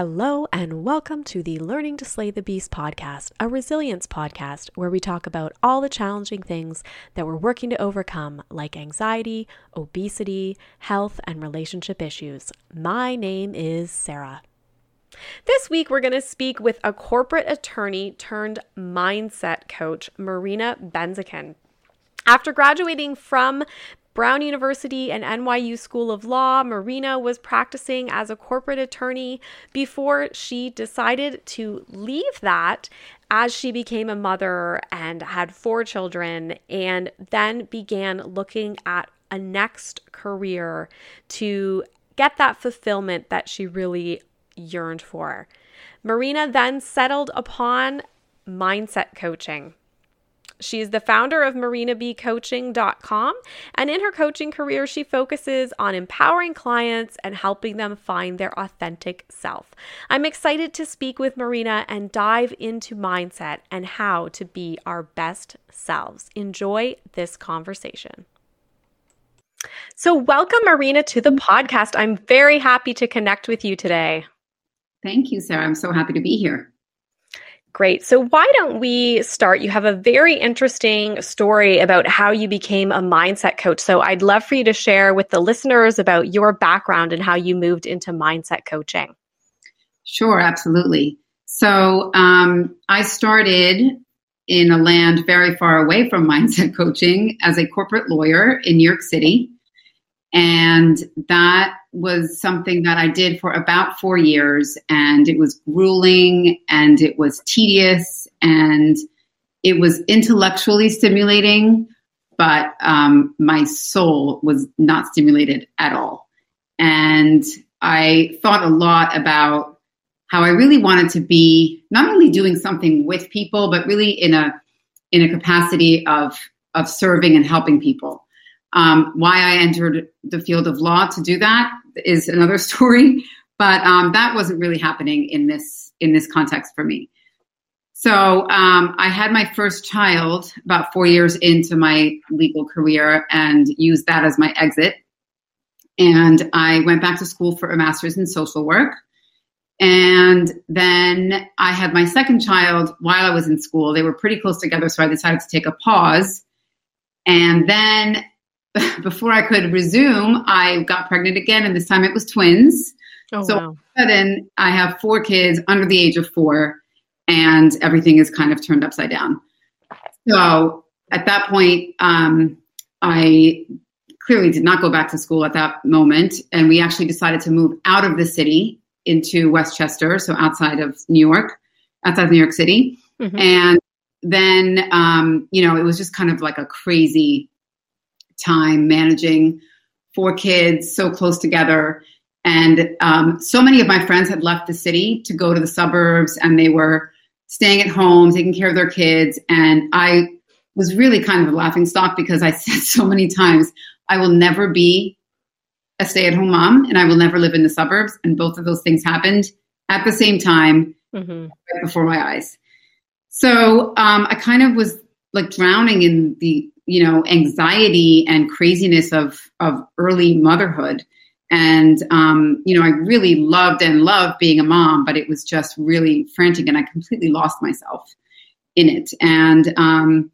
Hello, and welcome to the Learning to Slay the Beast podcast, a resilience podcast where we talk about all the challenging things that we're working to overcome, like anxiety, obesity, health, and relationship issues. My name is Sarah. This week, we're going to speak with a corporate attorney turned mindset coach, Marina Benzikin. After graduating from Brown University and NYU School of Law, Marina was practicing as a corporate attorney before she decided to leave that as she became a mother and had four children, and then began looking at a next career to get that fulfillment that she really yearned for. Marina then settled upon mindset coaching. She is the founder of marinabcoaching.com, and in her coaching career, she focuses on empowering clients and helping them find their authentic self. I'm excited to speak with Marina and dive into mindset and how to be our best selves. Enjoy this conversation. So, welcome, Marina, to the podcast. I'm very happy to connect with you today. Thank you, Sarah. I'm so happy to be here. Great. So, why don't we start? You have a very interesting story about how you became a mindset coach. So, I'd love for you to share with the listeners about your background and how you moved into mindset coaching. Sure, absolutely. So, um, I started in a land very far away from mindset coaching as a corporate lawyer in New York City. And that was something that I did for about four years. And it was grueling and it was tedious and it was intellectually stimulating, but um, my soul was not stimulated at all. And I thought a lot about how I really wanted to be not only doing something with people, but really in a in a capacity of of serving and helping people. Um, why I entered the field of law to do that is another story, but um, that wasn't really happening in this in this context for me. So um, I had my first child about four years into my legal career and used that as my exit. And I went back to school for a master's in social work. And then I had my second child while I was in school. They were pretty close together, so I decided to take a pause. And then before I could resume, I got pregnant again, and this time it was twins. Oh, so wow. sudden, I have four kids under the age of four, and everything is kind of turned upside down. So at that point, um, I clearly did not go back to school at that moment, and we actually decided to move out of the city into Westchester, so outside of New York, outside of New York City, mm-hmm. and then um, you know it was just kind of like a crazy time managing four kids so close together. And um, so many of my friends had left the city to go to the suburbs and they were staying at home, taking care of their kids. And I was really kind of a laughing stock because I said so many times, I will never be a stay at home mom and I will never live in the suburbs. And both of those things happened at the same time mm-hmm. right before my eyes. So um, I kind of was like drowning in the you know anxiety and craziness of of early motherhood. And um, you know i really loved and loved being a mom but it was just really frantic and i completely lost myself in it. And um,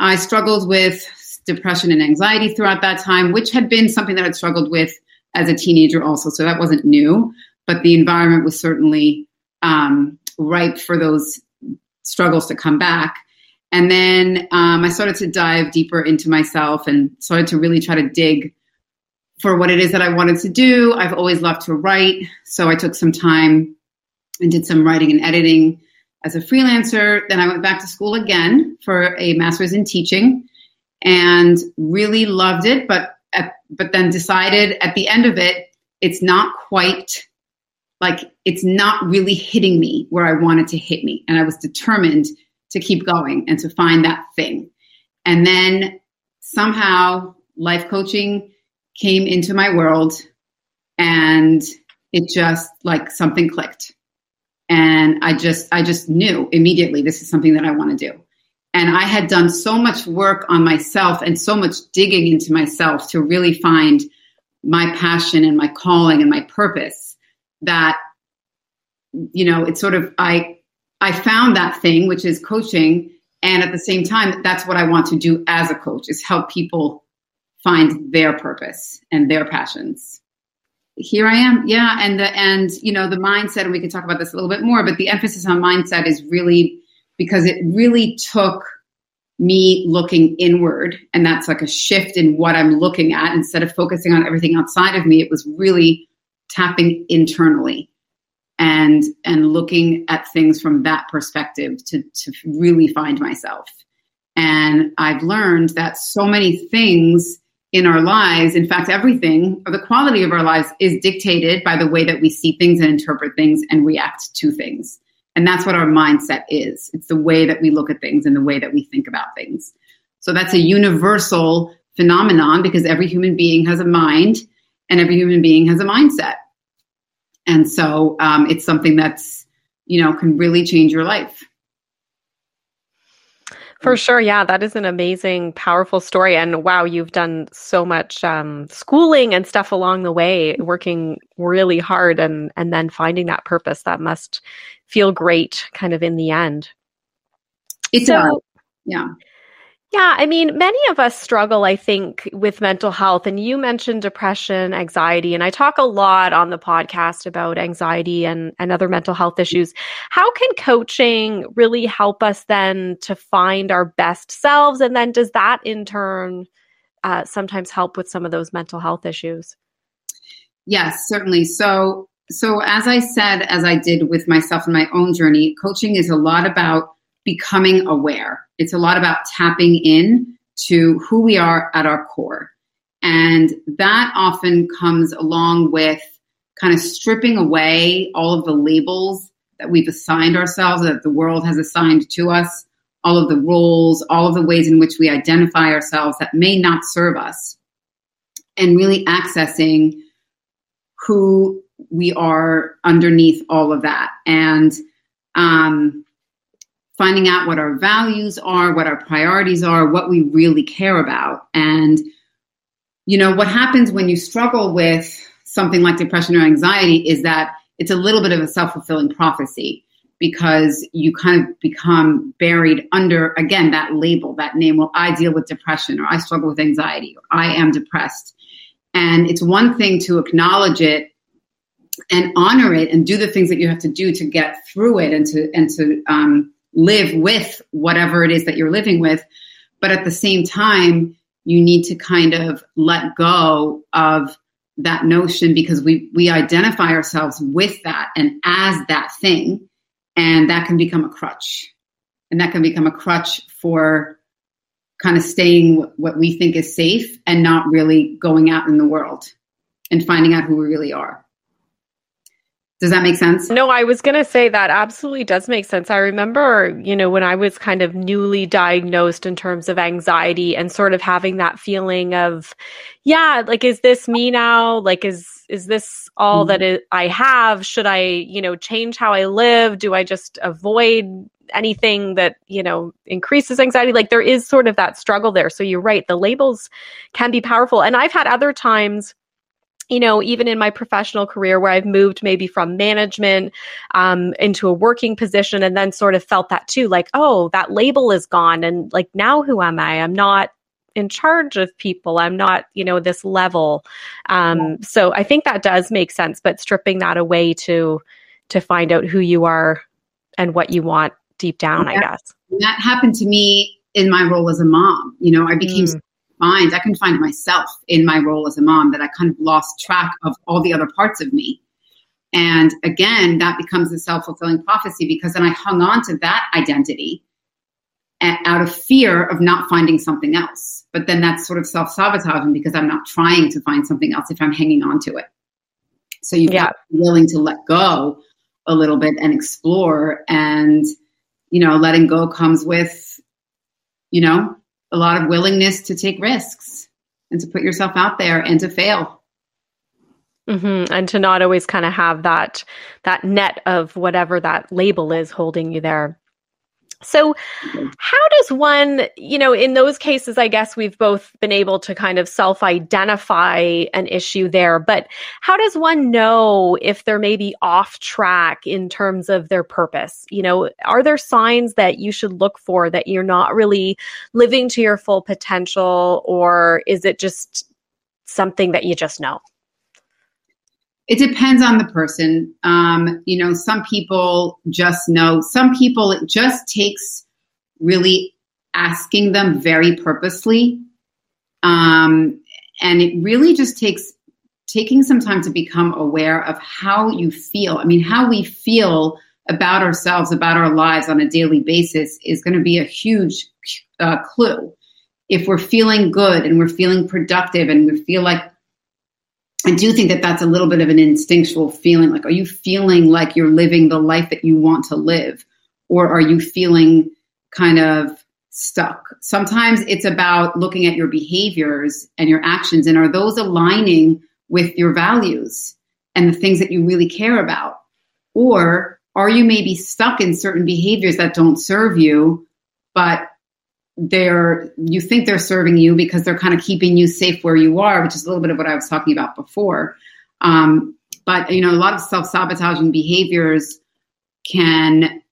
i struggled with depression and anxiety throughout that time which had been something that i'd struggled with as a teenager also. So that wasn't new but the environment was certainly um, ripe for those struggles to come back and then um, I started to dive deeper into myself and started to really try to dig for what it is that I wanted to do. I've always loved to write. So I took some time and did some writing and editing as a freelancer. Then I went back to school again for a master's in teaching and really loved it. But, but then decided at the end of it, it's not quite like it's not really hitting me where I wanted to hit me. And I was determined to keep going and to find that thing. And then somehow life coaching came into my world and it just like something clicked. And I just I just knew immediately this is something that I want to do. And I had done so much work on myself and so much digging into myself to really find my passion and my calling and my purpose that you know, it's sort of I I found that thing which is coaching, and at the same time, that's what I want to do as a coach is help people find their purpose and their passions. Here I am, yeah, and the and you know the mindset, and we can talk about this a little bit more, but the emphasis on mindset is really because it really took me looking inward and that's like a shift in what i'm looking at. Instead of focusing on everything outside of me it was really tapping internally and and looking at things from that perspective to to really find myself and i've learned that so many things in our lives in fact everything or the quality of our lives is dictated by the way that we see things and interpret things and react to things and that's what our mindset is. It's the way that we look at things and the way that we think about things. So that's a universal phenomenon because every human being has a mind and every human being has a mindset. And so um, it's something that's, you know, can really change your life. For sure. Yeah, that is an amazing, powerful story. And wow, you've done so much um, schooling and stuff along the way, working really hard and, and then finding that purpose that must feel great kind of in the end. It's so, yeah. Yeah, I mean, many of us struggle, I think, with mental health. And you mentioned depression, anxiety, and I talk a lot on the podcast about anxiety and, and other mental health issues. How can coaching really help us then to find our best selves? And then does that in turn uh, sometimes help with some of those mental health issues? Yes, certainly. So, so as I said, as I did with myself in my own journey, coaching is a lot about becoming aware. It's a lot about tapping in to who we are at our core. And that often comes along with kind of stripping away all of the labels that we've assigned ourselves, that the world has assigned to us, all of the roles, all of the ways in which we identify ourselves that may not serve us, and really accessing who we are underneath all of that. And um, finding out what our values are, what our priorities are, what we really care about. And, you know, what happens when you struggle with something like depression or anxiety is that it's a little bit of a self fulfilling prophecy because you kind of become buried under, again, that label, that name. Well, I deal with depression or I struggle with anxiety or I am depressed. And it's one thing to acknowledge it and honor it and do the things that you have to do to get through it and to and to um, live with whatever it is that you're living with. But at the same time, you need to kind of let go of that notion because we we identify ourselves with that and as that thing and that can become a crutch and that can become a crutch for kind of staying what we think is safe and not really going out in the world and finding out who we really are does that make sense? No, I was going to say that absolutely does make sense. I remember, you know, when I was kind of newly diagnosed in terms of anxiety and sort of having that feeling of, yeah, like, is this me now? Like, is, is this all mm-hmm. that I have? Should I, you know, change how I live? Do I just avoid anything that, you know, increases anxiety? Like, there is sort of that struggle there. So you're right. The labels can be powerful. And I've had other times you know, even in my professional career where I've moved maybe from management um, into a working position and then sort of felt that too, like, oh, that label is gone. And like, now who am I? I'm not in charge of people. I'm not, you know, this level. Um. So I think that does make sense, but stripping that away to, to find out who you are and what you want deep down, yeah. I guess. That happened to me in my role as a mom. You know, I became mm find, I can find myself in my role as a mom that I kind of lost track of all the other parts of me. And again, that becomes a self fulfilling prophecy because then I hung on to that identity out of fear of not finding something else. But then that's sort of self sabotaging because I'm not trying to find something else if I'm hanging on to it. So you've yeah. got to be willing to let go a little bit and explore. And, you know, letting go comes with, you know, a lot of willingness to take risks and to put yourself out there and to fail. Mm-hmm. And to not always kind of have that that net of whatever that label is holding you there. So, how does one, you know, in those cases, I guess we've both been able to kind of self identify an issue there, but how does one know if they're maybe off track in terms of their purpose? You know, are there signs that you should look for that you're not really living to your full potential, or is it just something that you just know? It depends on the person. Um, you know, some people just know. Some people, it just takes really asking them very purposely. Um, and it really just takes taking some time to become aware of how you feel. I mean, how we feel about ourselves, about our lives on a daily basis is going to be a huge uh, clue. If we're feeling good and we're feeling productive and we feel like I do think that that's a little bit of an instinctual feeling. Like, are you feeling like you're living the life that you want to live? Or are you feeling kind of stuck? Sometimes it's about looking at your behaviors and your actions, and are those aligning with your values and the things that you really care about? Or are you maybe stuck in certain behaviors that don't serve you, but they're you think they're serving you because they're kind of keeping you safe where you are, which is a little bit of what I was talking about before. Um, but you know, a lot of self-sabotaging behaviors can,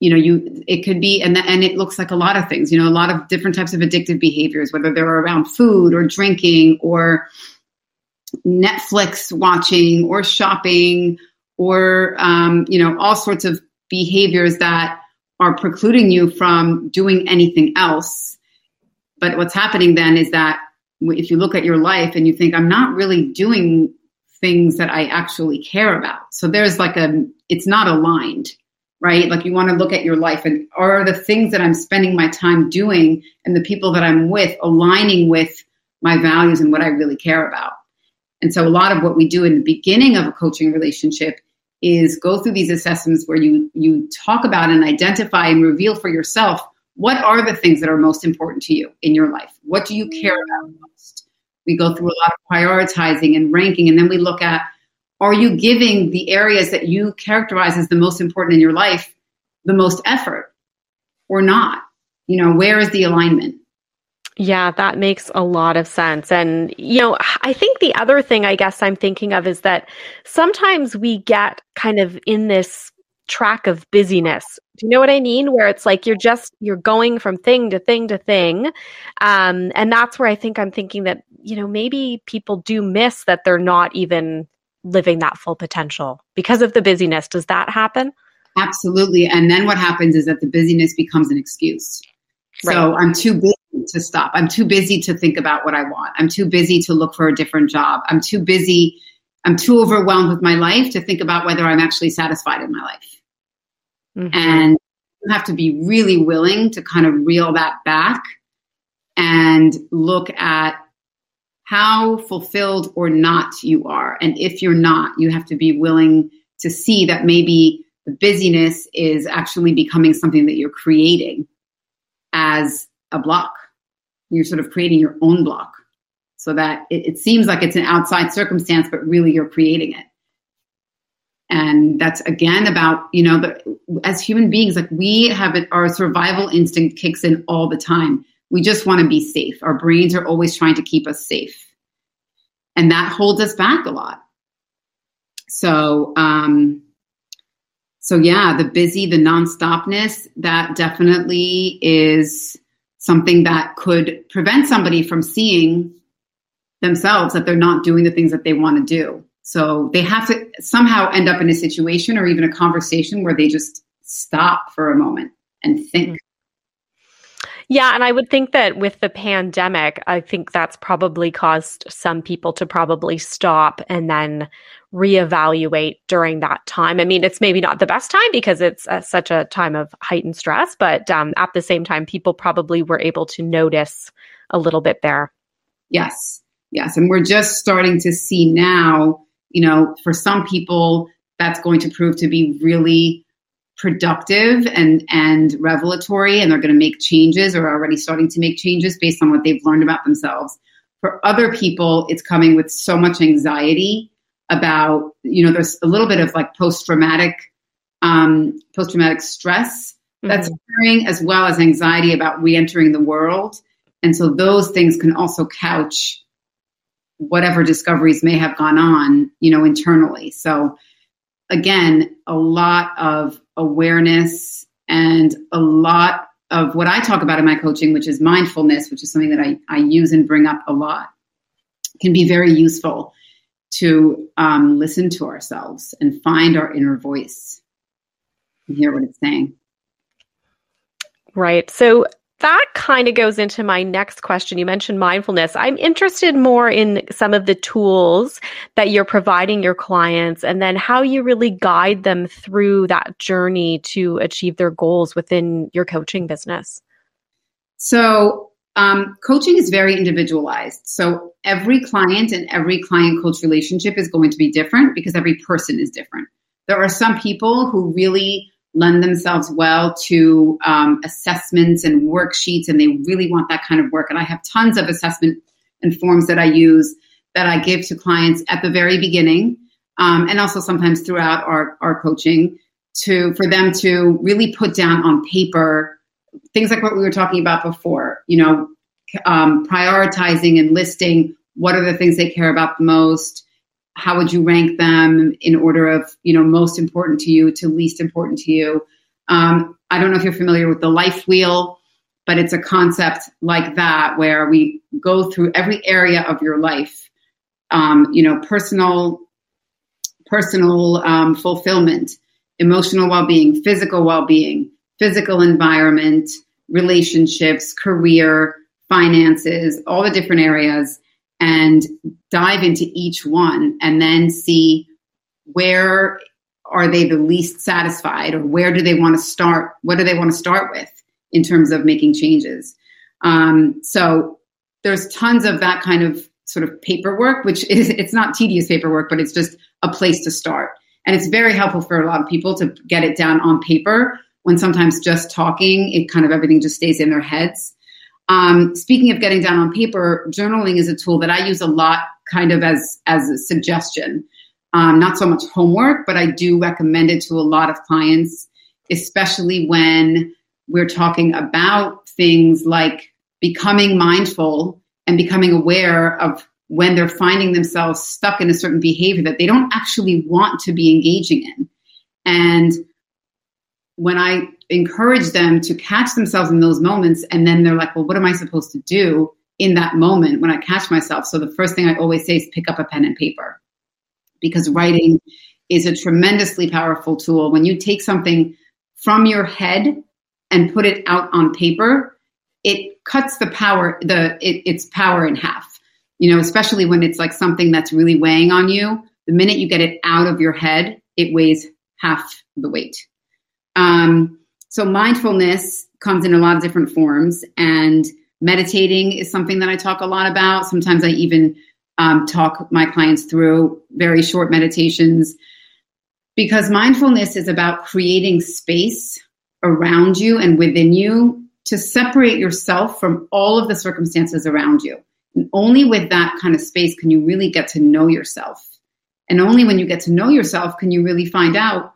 you know, you it could be, and and it looks like a lot of things. You know, a lot of different types of addictive behaviors, whether they're around food or drinking or Netflix watching or shopping or um, you know all sorts of behaviors that are precluding you from doing anything else. But what's happening then is that if you look at your life and you think, I'm not really doing things that I actually care about. So there's like a, it's not aligned, right? Like you want to look at your life and are the things that I'm spending my time doing and the people that I'm with aligning with my values and what I really care about. And so a lot of what we do in the beginning of a coaching relationship is go through these assessments where you you talk about and identify and reveal for yourself what are the things that are most important to you in your life. What do you care about mm-hmm. most? We go through a lot of prioritizing and ranking and then we look at are you giving the areas that you characterize as the most important in your life the most effort or not? You know where is the alignment yeah, that makes a lot of sense. And, you know, I think the other thing I guess I'm thinking of is that sometimes we get kind of in this track of busyness. Do you know what I mean? Where it's like you're just you're going from thing to thing to thing. Um, and that's where I think I'm thinking that, you know, maybe people do miss that they're not even living that full potential because of the busyness. Does that happen? Absolutely. And then what happens is that the busyness becomes an excuse. Right. So I'm too busy to stop. I'm too busy to think about what I want. I'm too busy to look for a different job. I'm too busy. I'm too overwhelmed with my life to think about whether I'm actually satisfied in my life. Mm-hmm. And you have to be really willing to kind of reel that back and look at how fulfilled or not you are. And if you're not, you have to be willing to see that maybe the busyness is actually becoming something that you're creating as a block. You're sort of creating your own block so that it, it seems like it's an outside circumstance, but really you're creating it. And that's again about, you know, as human beings, like we have it, our survival instinct kicks in all the time. We just want to be safe. Our brains are always trying to keep us safe. And that holds us back a lot. So, um, so yeah, the busy, the nonstopness, that definitely is something that could prevent somebody from seeing themselves that they're not doing the things that they want to do. So they have to somehow end up in a situation or even a conversation where they just stop for a moment and think. Mm-hmm. Yeah, and I would think that with the pandemic, I think that's probably caused some people to probably stop and then reevaluate during that time. I mean, it's maybe not the best time because it's uh, such a time of heightened stress, but um, at the same time, people probably were able to notice a little bit there. Yes, yes. And we're just starting to see now, you know, for some people, that's going to prove to be really productive and and revelatory and they're going to make changes or already starting to make changes based on what they've learned about themselves for other people it's coming with so much anxiety about you know there's a little bit of like post traumatic um, post traumatic stress That's mm-hmm. fearing as well as anxiety about re entering the world. And so those things can also couch whatever discoveries may have gone on, you know, internally. So again, a lot of awareness and a lot of what I talk about in my coaching, which is mindfulness, which is something that I, I use and bring up a lot, can be very useful to um, listen to ourselves and find our inner voice and hear what it's saying. Right. So that kind of goes into my next question. You mentioned mindfulness. I'm interested more in some of the tools that you're providing your clients and then how you really guide them through that journey to achieve their goals within your coaching business. So, um, coaching is very individualized. So, every client and every client coach relationship is going to be different because every person is different. There are some people who really lend themselves well to um, assessments and worksheets, and they really want that kind of work. And I have tons of assessment and forms that I use that I give to clients at the very beginning, um, and also sometimes throughout our, our coaching to for them to really put down on paper things like what we were talking about before. You know, um, prioritizing and listing what are the things they care about the most how would you rank them in order of you know most important to you to least important to you um, i don't know if you're familiar with the life wheel but it's a concept like that where we go through every area of your life um, you know personal personal um, fulfillment emotional well-being physical well-being physical environment relationships career finances all the different areas and dive into each one and then see where are they the least satisfied or where do they want to start what do they want to start with in terms of making changes. Um, so there's tons of that kind of sort of paperwork which is it's not tedious paperwork but it's just a place to start. And it's very helpful for a lot of people to get it down on paper when sometimes just talking it kind of everything just stays in their heads um, speaking of getting down on paper, journaling is a tool that I use a lot, kind of as as a suggestion. Um, not so much homework, but I do recommend it to a lot of clients, especially when we're talking about things like becoming mindful and becoming aware of when they're finding themselves stuck in a certain behavior that they don't actually want to be engaging in. And when I encourage them to catch themselves in those moments, and then they're like, well, what am I supposed to do in that moment when I catch myself? So the first thing I always say is pick up a pen and paper because writing is a tremendously powerful tool. When you take something from your head and put it out on paper, it cuts the power, the it, its power in half. You know, especially when it's like something that's really weighing on you. The minute you get it out of your head, it weighs half the weight. Um, so mindfulness comes in a lot of different forms, and meditating is something that I talk a lot about. Sometimes I even um, talk my clients through very short meditations because mindfulness is about creating space around you and within you to separate yourself from all of the circumstances around you. And only with that kind of space can you really get to know yourself. And only when you get to know yourself can you really find out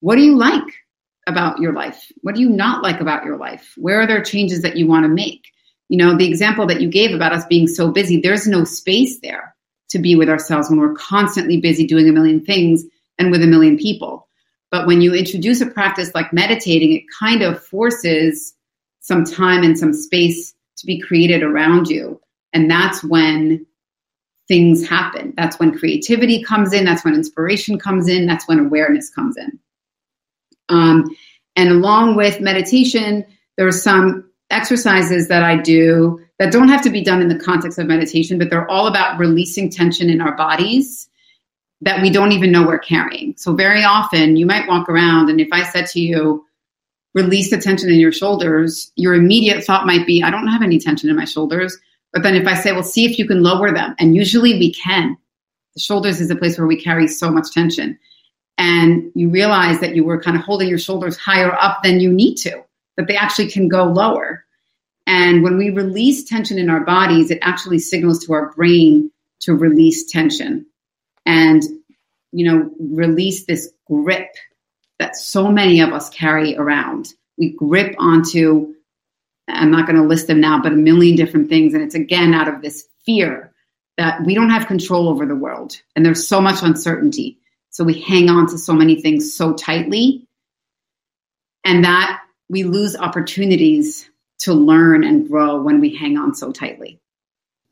what do you like? About your life? What do you not like about your life? Where are there changes that you want to make? You know, the example that you gave about us being so busy, there's no space there to be with ourselves when we're constantly busy doing a million things and with a million people. But when you introduce a practice like meditating, it kind of forces some time and some space to be created around you. And that's when things happen. That's when creativity comes in. That's when inspiration comes in. That's when awareness comes in. Um, and along with meditation, there are some exercises that I do that don't have to be done in the context of meditation, but they're all about releasing tension in our bodies that we don't even know we're carrying. So, very often you might walk around, and if I said to you, release the tension in your shoulders, your immediate thought might be, I don't have any tension in my shoulders. But then if I say, well, see if you can lower them, and usually we can. The shoulders is a place where we carry so much tension and you realize that you were kind of holding your shoulders higher up than you need to, that they actually can go lower. And when we release tension in our bodies, it actually signals to our brain to release tension and, you know, release this grip that so many of us carry around we grip onto, I'm not going to list them now, but a million different things. And it's again out of this fear that we don't have control over the world and there's so much uncertainty. So we hang on to so many things so tightly. And that we lose opportunities to learn and grow when we hang on so tightly.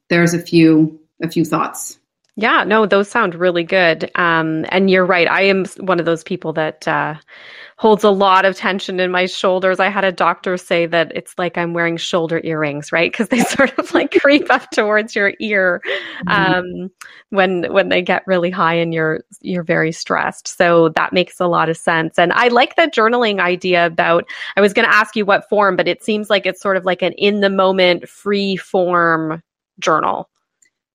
There's a few a few thoughts. Yeah, no, those sound really good. Um, and you're right. I am one of those people that uh, holds a lot of tension in my shoulders. I had a doctor say that it's like I'm wearing shoulder earrings, right? Because they sort of like creep up towards your ear mm-hmm. um, when when they get really high and you're you're very stressed. So that makes a lot of sense. And I like the journaling idea about. I was going to ask you what form, but it seems like it's sort of like an in the moment, free form journal.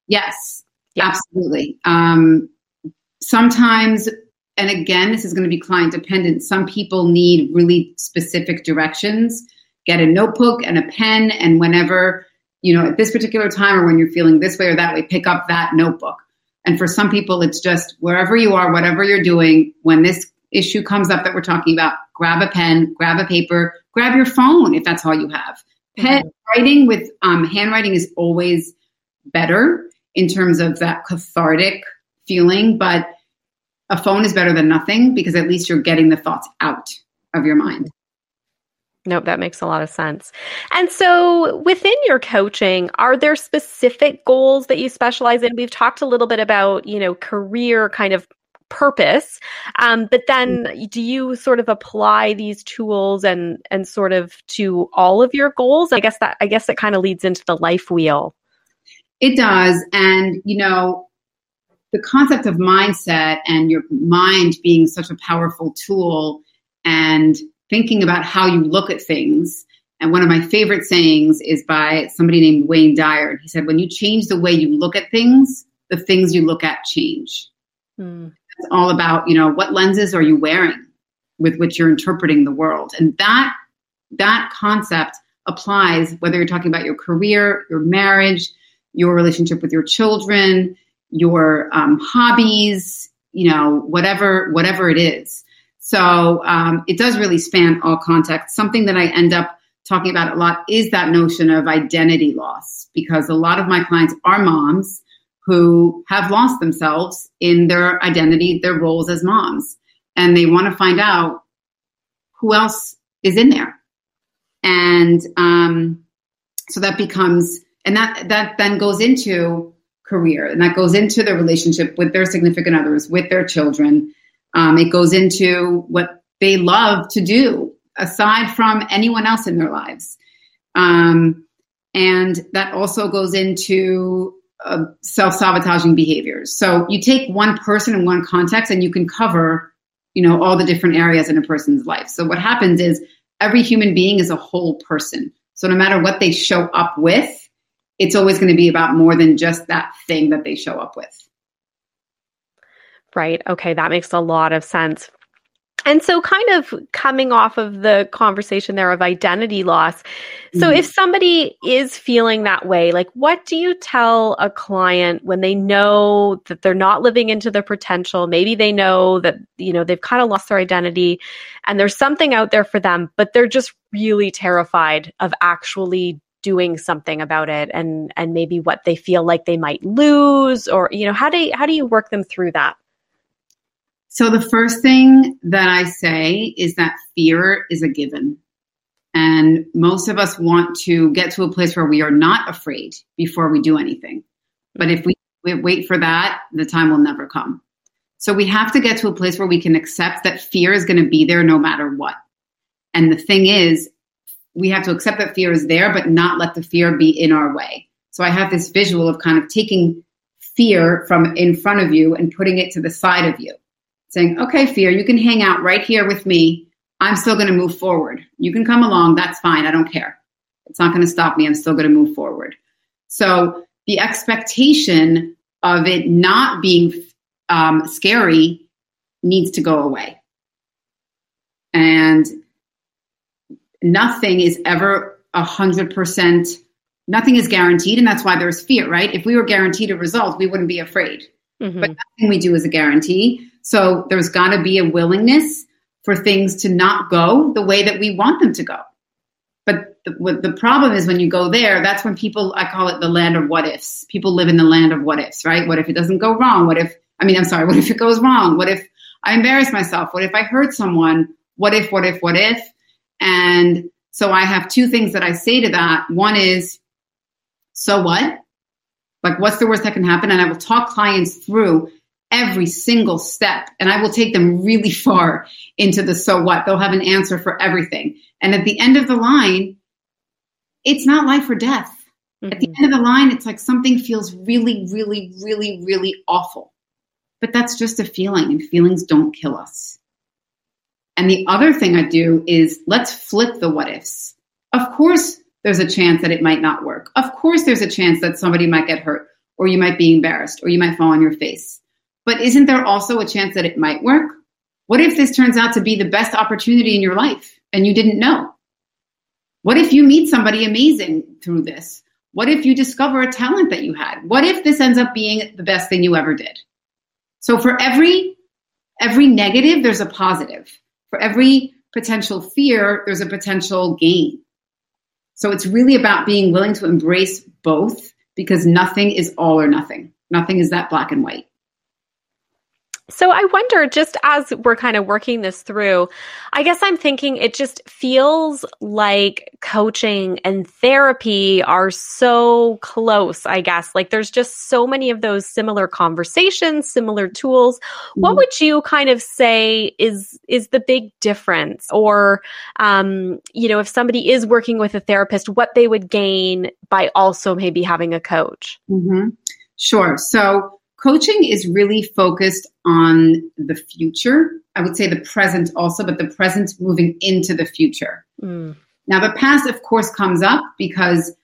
Yes, yeah. absolutely. Um, sometimes, and again, this is going to be client dependent. Some people need really specific directions. Get a notebook and a pen, and whenever you know at this particular time or when you're feeling this way or that way, pick up that notebook. And for some people, it's just wherever you are, whatever you're doing, when this issue comes up that we're talking about, grab a pen, grab a paper, grab your phone if that's all you have. Pen, mm-hmm. writing with um, handwriting is always better in terms of that cathartic feeling, but a phone is better than nothing because at least you're getting the thoughts out of your mind. Nope, that makes a lot of sense. And so, within your coaching, are there specific goals that you specialize in? We've talked a little bit about, you know, career kind of purpose, um, but then do you sort of apply these tools and and sort of to all of your goals? I guess that I guess it kind of leads into the life wheel it does. And, you know, the concept of mindset and your mind being such a powerful tool and thinking about how you look at things. And one of my favorite sayings is by somebody named Wayne Dyer. He said, When you change the way you look at things, the things you look at change. Mm. It's all about, you know, what lenses are you wearing with which you're interpreting the world? And that that concept applies whether you're talking about your career, your marriage, your relationship with your children, your um, hobbies, you know, whatever whatever it is. So um, it does really span all contexts. Something that I end up talking about a lot is that notion of identity loss, because a lot of my clients are moms who have lost themselves in their identity, their roles as moms, and they want to find out who else is in there. And um, so that becomes and that that then goes into career. And that goes into their relationship with their significant others with their children. Um, it goes into what they love to do aside from anyone else in their lives. Um, and that also goes into uh, self-sabotaging behaviors. So you take one person in one context and you can cover you know all the different areas in a person's life. So what happens is every human being is a whole person. So no matter what they show up with it's always going to be about more than just that thing that they show up with. Right. Okay. That makes a lot of sense. And so, kind of coming off of the conversation there of identity loss. So, mm-hmm. if somebody is feeling that way, like what do you tell a client when they know that they're not living into their potential? Maybe they know that, you know, they've kind of lost their identity and there's something out there for them, but they're just really terrified of actually doing something about it and and maybe what they feel like they might lose or you know how do you, how do you work them through that? So the first thing that i say is that fear is a given. And most of us want to get to a place where we are not afraid before we do anything. But if we, we wait for that the time will never come. So we have to get to a place where we can accept that fear is going to be there no matter what. And the thing is we have to accept that fear is there, but not let the fear be in our way. So I have this visual of kind of taking fear from in front of you and putting it to the side of you, saying, okay, fear, you can hang out right here with me. I'm still going to move forward. You can come along. That's fine. I don't care. It's not going to stop me. I'm still going to move forward. So the expectation of it not being um, scary needs to go away. And nothing is ever a hundred percent nothing is guaranteed and that's why there's fear right if we were guaranteed a result we wouldn't be afraid mm-hmm. but nothing we do is a guarantee so there's got to be a willingness for things to not go the way that we want them to go. But the, the problem is when you go there, that's when people, I call it the land of what ifs. People live in the land of what ifs, right? What if it doesn't go wrong? What if, I mean, I'm sorry, what if it goes wrong? What if I embarrass myself? What if I hurt someone? What if, what if, what if? And so I have two things that I say to that. One is, so what? Like, what's the worst that can happen? And I will talk clients through every single step and I will take them really far into the so what. They'll have an answer for everything. And at the end of the line, it's not life or death. Mm-hmm. At the mm-hmm. end of the line, it's like something feels really, really, really, really awful. But that's just a feeling, and feelings don't kill us. And the other thing I do is let's flip the what ifs. Of course, there's a chance that it might not work. Of course, there's a chance that somebody might get hurt, or you might be embarrassed, or you might fall on your face. But isn't there also a chance that it might work? What if this turns out to be the best opportunity in your life and you didn't know? What if you meet somebody amazing through this? What if you discover a talent that you had? What if this ends up being the best thing you ever did? So for every every negative there's a positive. For every potential fear there's a potential gain. So it's really about being willing to embrace both because nothing is all or nothing. Nothing is that black and white. So I wonder, just as we're kind of working this through, I guess I'm thinking it just feels like coaching and therapy are so close, I guess. Like there's just so many of those similar conversations, similar tools. Mm-hmm. What would you kind of say is is the big difference? Or um, you know, if somebody is working with a therapist, what they would gain by also maybe having a coach? Mm-hmm. Sure. So coaching is really focused on the future. I would say the present also, but the present moving into the future. Mm. Now, the past, of course, comes up because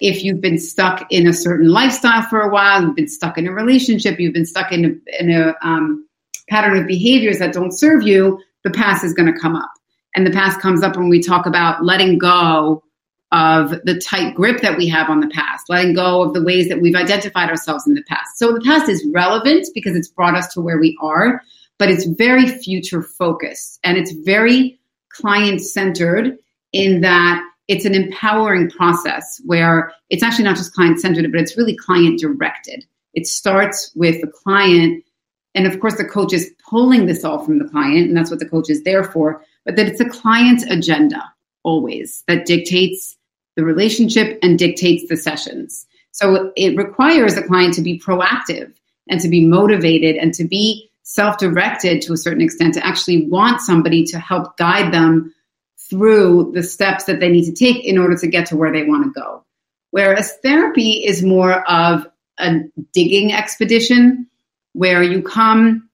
if you've been stuck in a certain lifestyle for a while, you've been stuck in a relationship, you've been stuck in a, in a um, pattern of behaviors that don't serve you, the past is going to come up. And the past comes up when we talk about letting go of the tight grip that we have on the past, letting go of the ways that we've identified ourselves in the past. So the past is relevant because it's brought us to where we are, but it's very future focused and it's very client centered in that it's an empowering process where it's actually not just client centered, but it's really client directed. It starts with the client. And of course, the coach is pulling this all from the client, and that's what the coach is there for, but that it's a client's agenda always that dictates the relationship and dictates the sessions. So it requires a client to be proactive and to be motivated and to be self directed to a certain extent, to actually want somebody to help guide them through the steps that they need to take in order to get to where they want to go. Whereas therapy is more of a digging expedition where you come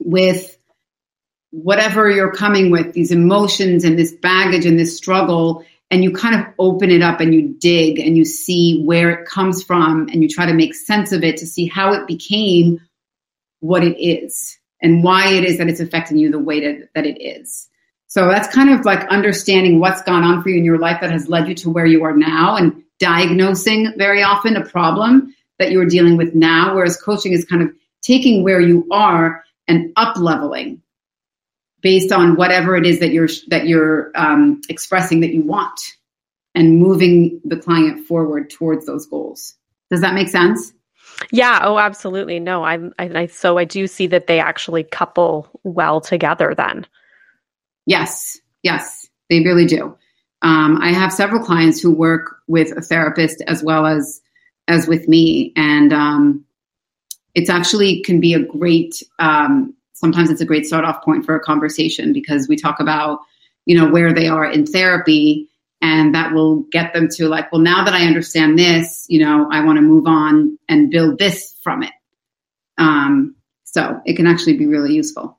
with whatever you're coming with, these emotions and this baggage and this struggle, and you kind of open it up and you dig and you see where it comes from and you try to make sense of it to see how it became what it is and why it is that it's affecting you the way that, that it is. So that's kind of like understanding what's gone on for you in your life that has led you to where you are now and diagnosing very often a problem that you're dealing with now. Whereas coaching is kind of taking where you are and up leveling based on whatever it is that you're that you're um, expressing that you want and moving the client forward towards those goals. Does that make sense? Yeah. Oh absolutely. No i'm I, I, so i do see that they actually couple well together then. Yes. Yes. They really do. Um, i have several clients who work with a therapist as well as as with me. And um, it's actually can be a great um, sometimes it's a great start off point for a conversation because we talk about you know where they are in therapy and that will get them to like well now that i understand this you know i want to move on and build this from it um, so it can actually be really useful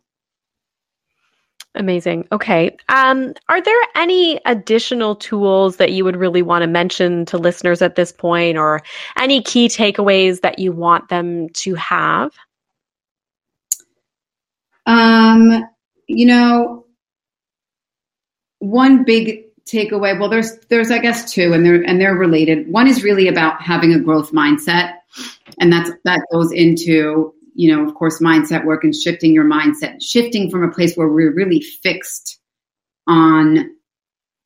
Amazing. Okay. Um, are there any additional tools that you would really want to mention to listeners at this point, or any key takeaways that you want them to have? Um, you know, one big takeaway. Well, there's there's I guess two, and they're and they're related. One is really about having a growth mindset, and that's that goes into you know, of course, mindset work and shifting your mindset, shifting from a place where we're really fixed on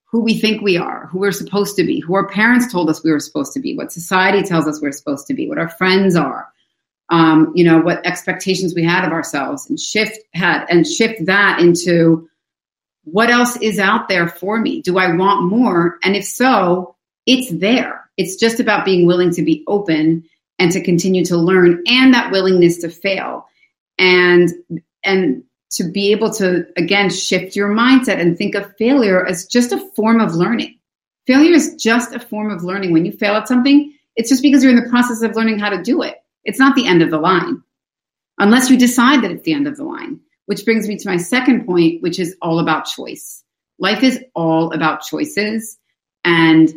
who we think we are, who we're supposed to be, who our parents told us we were supposed to be, what society tells us we're supposed to be, what our friends are, um, you know, what expectations we had of ourselves, and shift had and shift that into what else is out there for me? Do I want more? And if so, it's there. It's just about being willing to be open and to continue to learn and that willingness to fail. And and to be able to again shift your mindset and think of failure as just a form of learning. Failure is just a form of learning. When you fail at something, it's just because you're in the process of learning how to do it. It's not the end of the line. Unless you decide that it's the end of the line. Which brings me to my second point, which is all about choice. Life is all about choices. And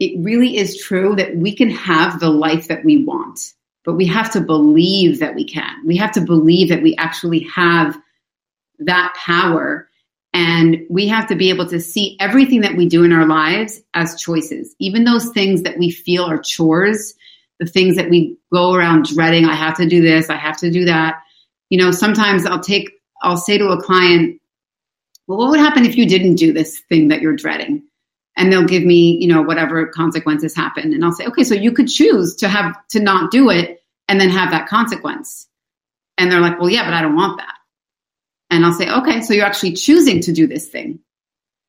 it really is true that we can have the life that we want, but we have to believe that we can. We have to believe that we actually have that power. And we have to be able to see everything that we do in our lives as choices, even those things that we feel are chores, the things that we go around dreading. I have to do this, I have to do that. You know, sometimes I'll take, I'll say to a client, well, what would happen if you didn't do this thing that you're dreading? And they'll give me, you know, whatever consequences happen. And I'll say, okay, so you could choose to have, to not do it and then have that consequence. And they're like, well, yeah, but I don't want that. And I'll say, okay, so you're actually choosing to do this thing.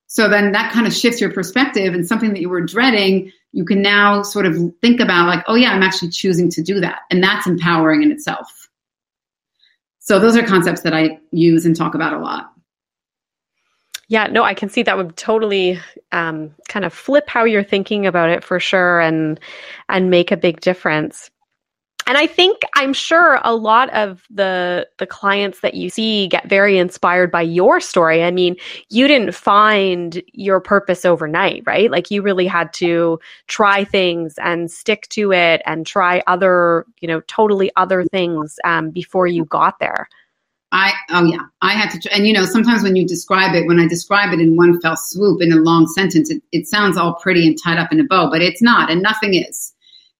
So then that kind of shifts your perspective and something that you were dreading, you can now sort of think about like, oh yeah, I'm actually choosing to do that. And that's empowering in itself. So those are concepts that I use and talk about a lot. Yeah, no, I can see that would totally um, kind of flip how you're thinking about it for sure, and and make a big difference and i think i'm sure a lot of the the clients that you see get very inspired by your story. I mean you didn't find your purpose overnight right? Like you really had to try things and stick to it and try other you know totally other things um, before you got there. I oh yeah, I had to, and you know sometimes when you describe it, when I describe it in one fell swoop in a long sentence, it, it sounds all pretty and tied up in a bow, but it's not, and nothing is.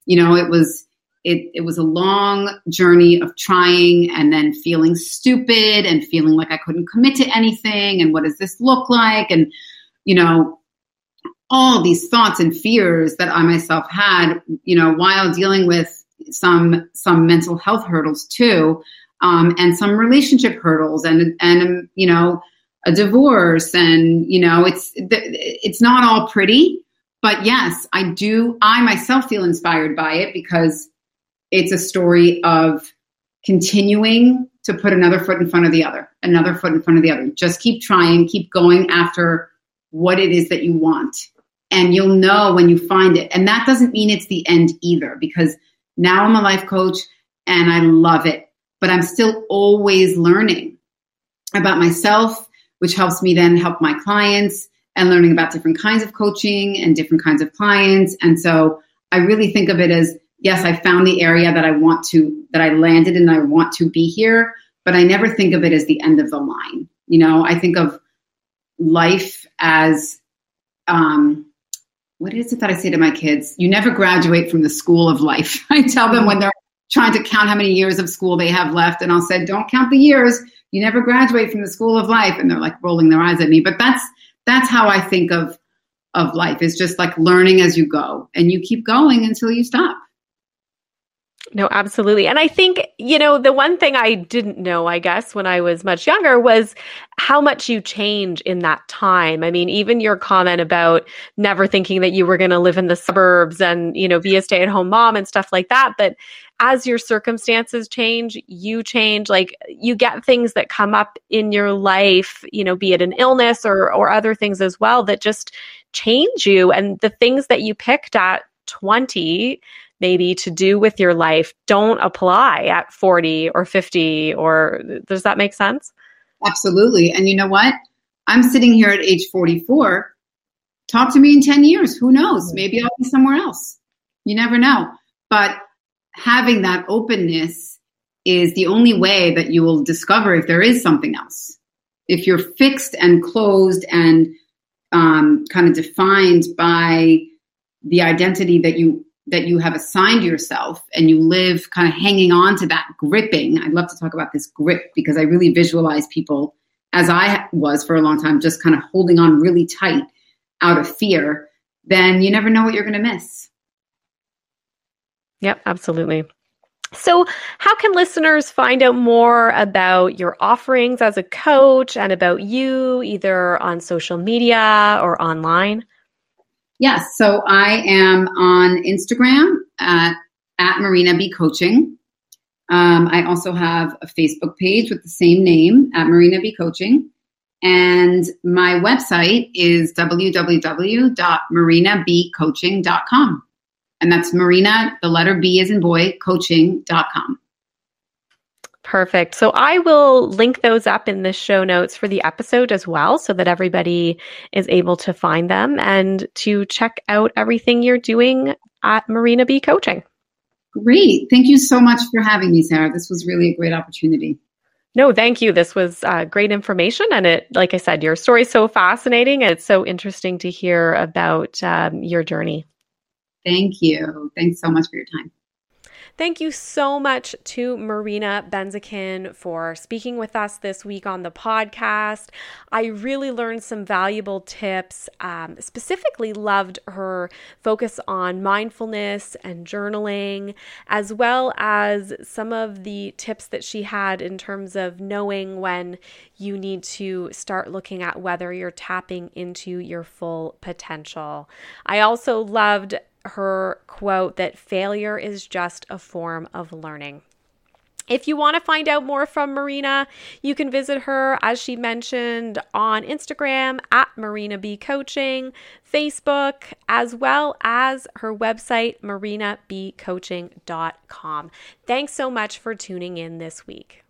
You know, it was it, it was a long journey of trying and then feeling stupid and feeling like I couldn't commit to anything. And what does this look like? And, you know, all these thoughts and fears that I myself had, you know, while dealing with some some mental health hurdles too, um, and some relationship hurdles, and and you know, a divorce, and you know, it's it's not all pretty, but yes, I do. I myself feel inspired by it because it's a story of continuing to put another foot in front of the other, another foot in front of the other. Just keep trying, keep going after what it is that you want. And you'll know when you find it. And that doesn't mean it's the end either, because now I'm a life coach and I love it, but I'm still always learning about myself, which helps me then help my clients and learning about different kinds of coaching and different kinds of clients. And so I really think of it as yes, I found the area that I want to, that I landed and I want to be here, but I never think of it as the end of the line. You know, I think of life as, um, what is it that I say to my kids? You never graduate from the school of life. I tell them when they're trying to count how many years of school they have left, and I'll say, don't count the years. You never graduate from the school of life. And they're like rolling their eyes at me. But that's that's how I think of of life is just like learning as you go and you keep going until you stop. No, absolutely. And I think, you know, the one thing I didn't know, I guess, when I was much younger was how much you change in that time. I mean, even your comment about never thinking that you were going to live in the suburbs and, you know, be a stay at home mom and stuff like that. But as your circumstances change, you change. Like you get things that come up in your life, you know, be it an illness or, or other things as well that just change you. And the things that you picked at 20 maybe to do with your life don't apply at 40 or 50 or does that make sense? Absolutely. And you know what? I'm sitting here at age 44. Talk to me in 10 years. Who knows? Maybe I'll be somewhere else. You never know. But having that openness is the only way that you will discover if there is something else. If you're fixed and closed and um, kind of defined by the identity that you that you have assigned yourself and you live kind of hanging on to that gripping. I'd love to talk about this grip because I really visualize people as I was for a long time, just kind of holding on really tight out of fear, then you never know what you're going to miss. Yep, absolutely. So, how can listeners find out more about your offerings as a coach and about you, either on social media or online? Yes, so I am on Instagram at, at Marina B Coaching. Um, I also have a Facebook page with the same name at Marina B Coaching. And my website is www.marinabcoaching.com. And that's Marina, the letter B is in boy, coaching.com. Perfect. So I will link those up in the show notes for the episode as well so that everybody is able to find them and to check out everything you're doing at Marina B Coaching. Great. Thank you so much for having me, Sarah. This was really a great opportunity. No, thank you. This was uh, great information. And it, like I said, your story is so fascinating. And It's so interesting to hear about um, your journey. Thank you. Thanks so much for your time. Thank you so much to Marina Benzikin for speaking with us this week on the podcast. I really learned some valuable tips. Um, specifically, loved her focus on mindfulness and journaling, as well as some of the tips that she had in terms of knowing when you need to start looking at whether you're tapping into your full potential. I also loved her quote that failure is just a form of learning. If you want to find out more from Marina, you can visit her, as she mentioned, on Instagram at Marina B Coaching, Facebook, as well as her website, marinabcoaching.com. Thanks so much for tuning in this week.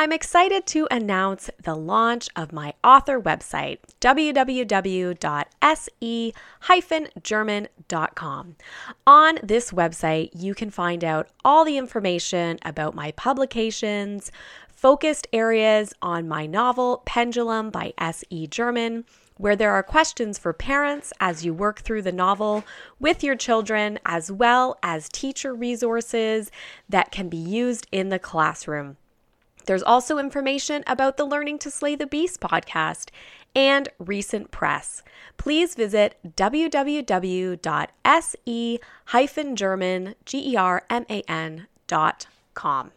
I'm excited to announce the launch of my author website, www.se-german.com. On this website, you can find out all the information about my publications, focused areas on my novel Pendulum by S.E. German, where there are questions for parents as you work through the novel with your children, as well as teacher resources that can be used in the classroom. There's also information about the Learning to Slay the Beast podcast and recent press. Please visit www.se-german.com.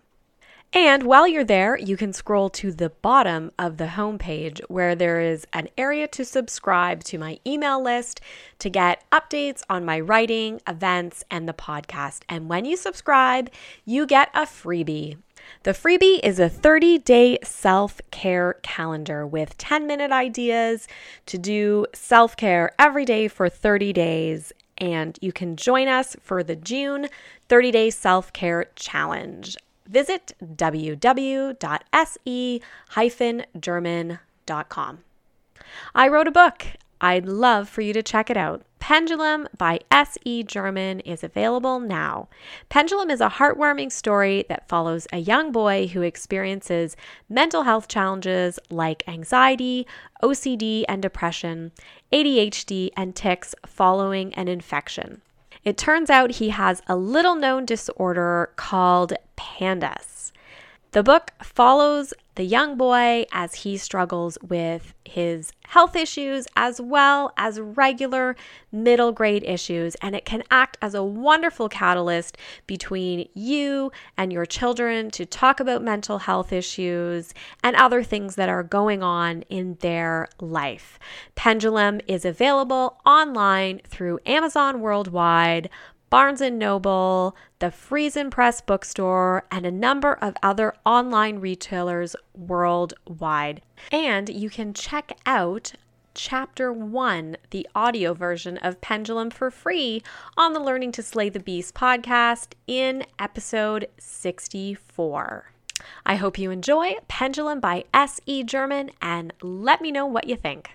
And while you're there, you can scroll to the bottom of the homepage where there is an area to subscribe to my email list to get updates on my writing, events, and the podcast. And when you subscribe, you get a freebie. The freebie is a 30 day self care calendar with 10 minute ideas to do self care every day for 30 days. And you can join us for the June 30 day self care challenge. Visit www.se-german.com. I wrote a book. I'd love for you to check it out. Pendulum by S.E. German is available now. Pendulum is a heartwarming story that follows a young boy who experiences mental health challenges like anxiety, OCD and depression, ADHD, and tics following an infection. It turns out he has a little known disorder called PANDAS. The book follows the young boy as he struggles with his health issues as well as regular middle grade issues. And it can act as a wonderful catalyst between you and your children to talk about mental health issues and other things that are going on in their life. Pendulum is available online through Amazon worldwide. Barnes & Noble, the Friesen Press bookstore, and a number of other online retailers worldwide. And you can check out Chapter 1, the audio version of Pendulum for free on the Learning to Slay the Beast podcast in episode 64. I hope you enjoy Pendulum by S.E. German and let me know what you think.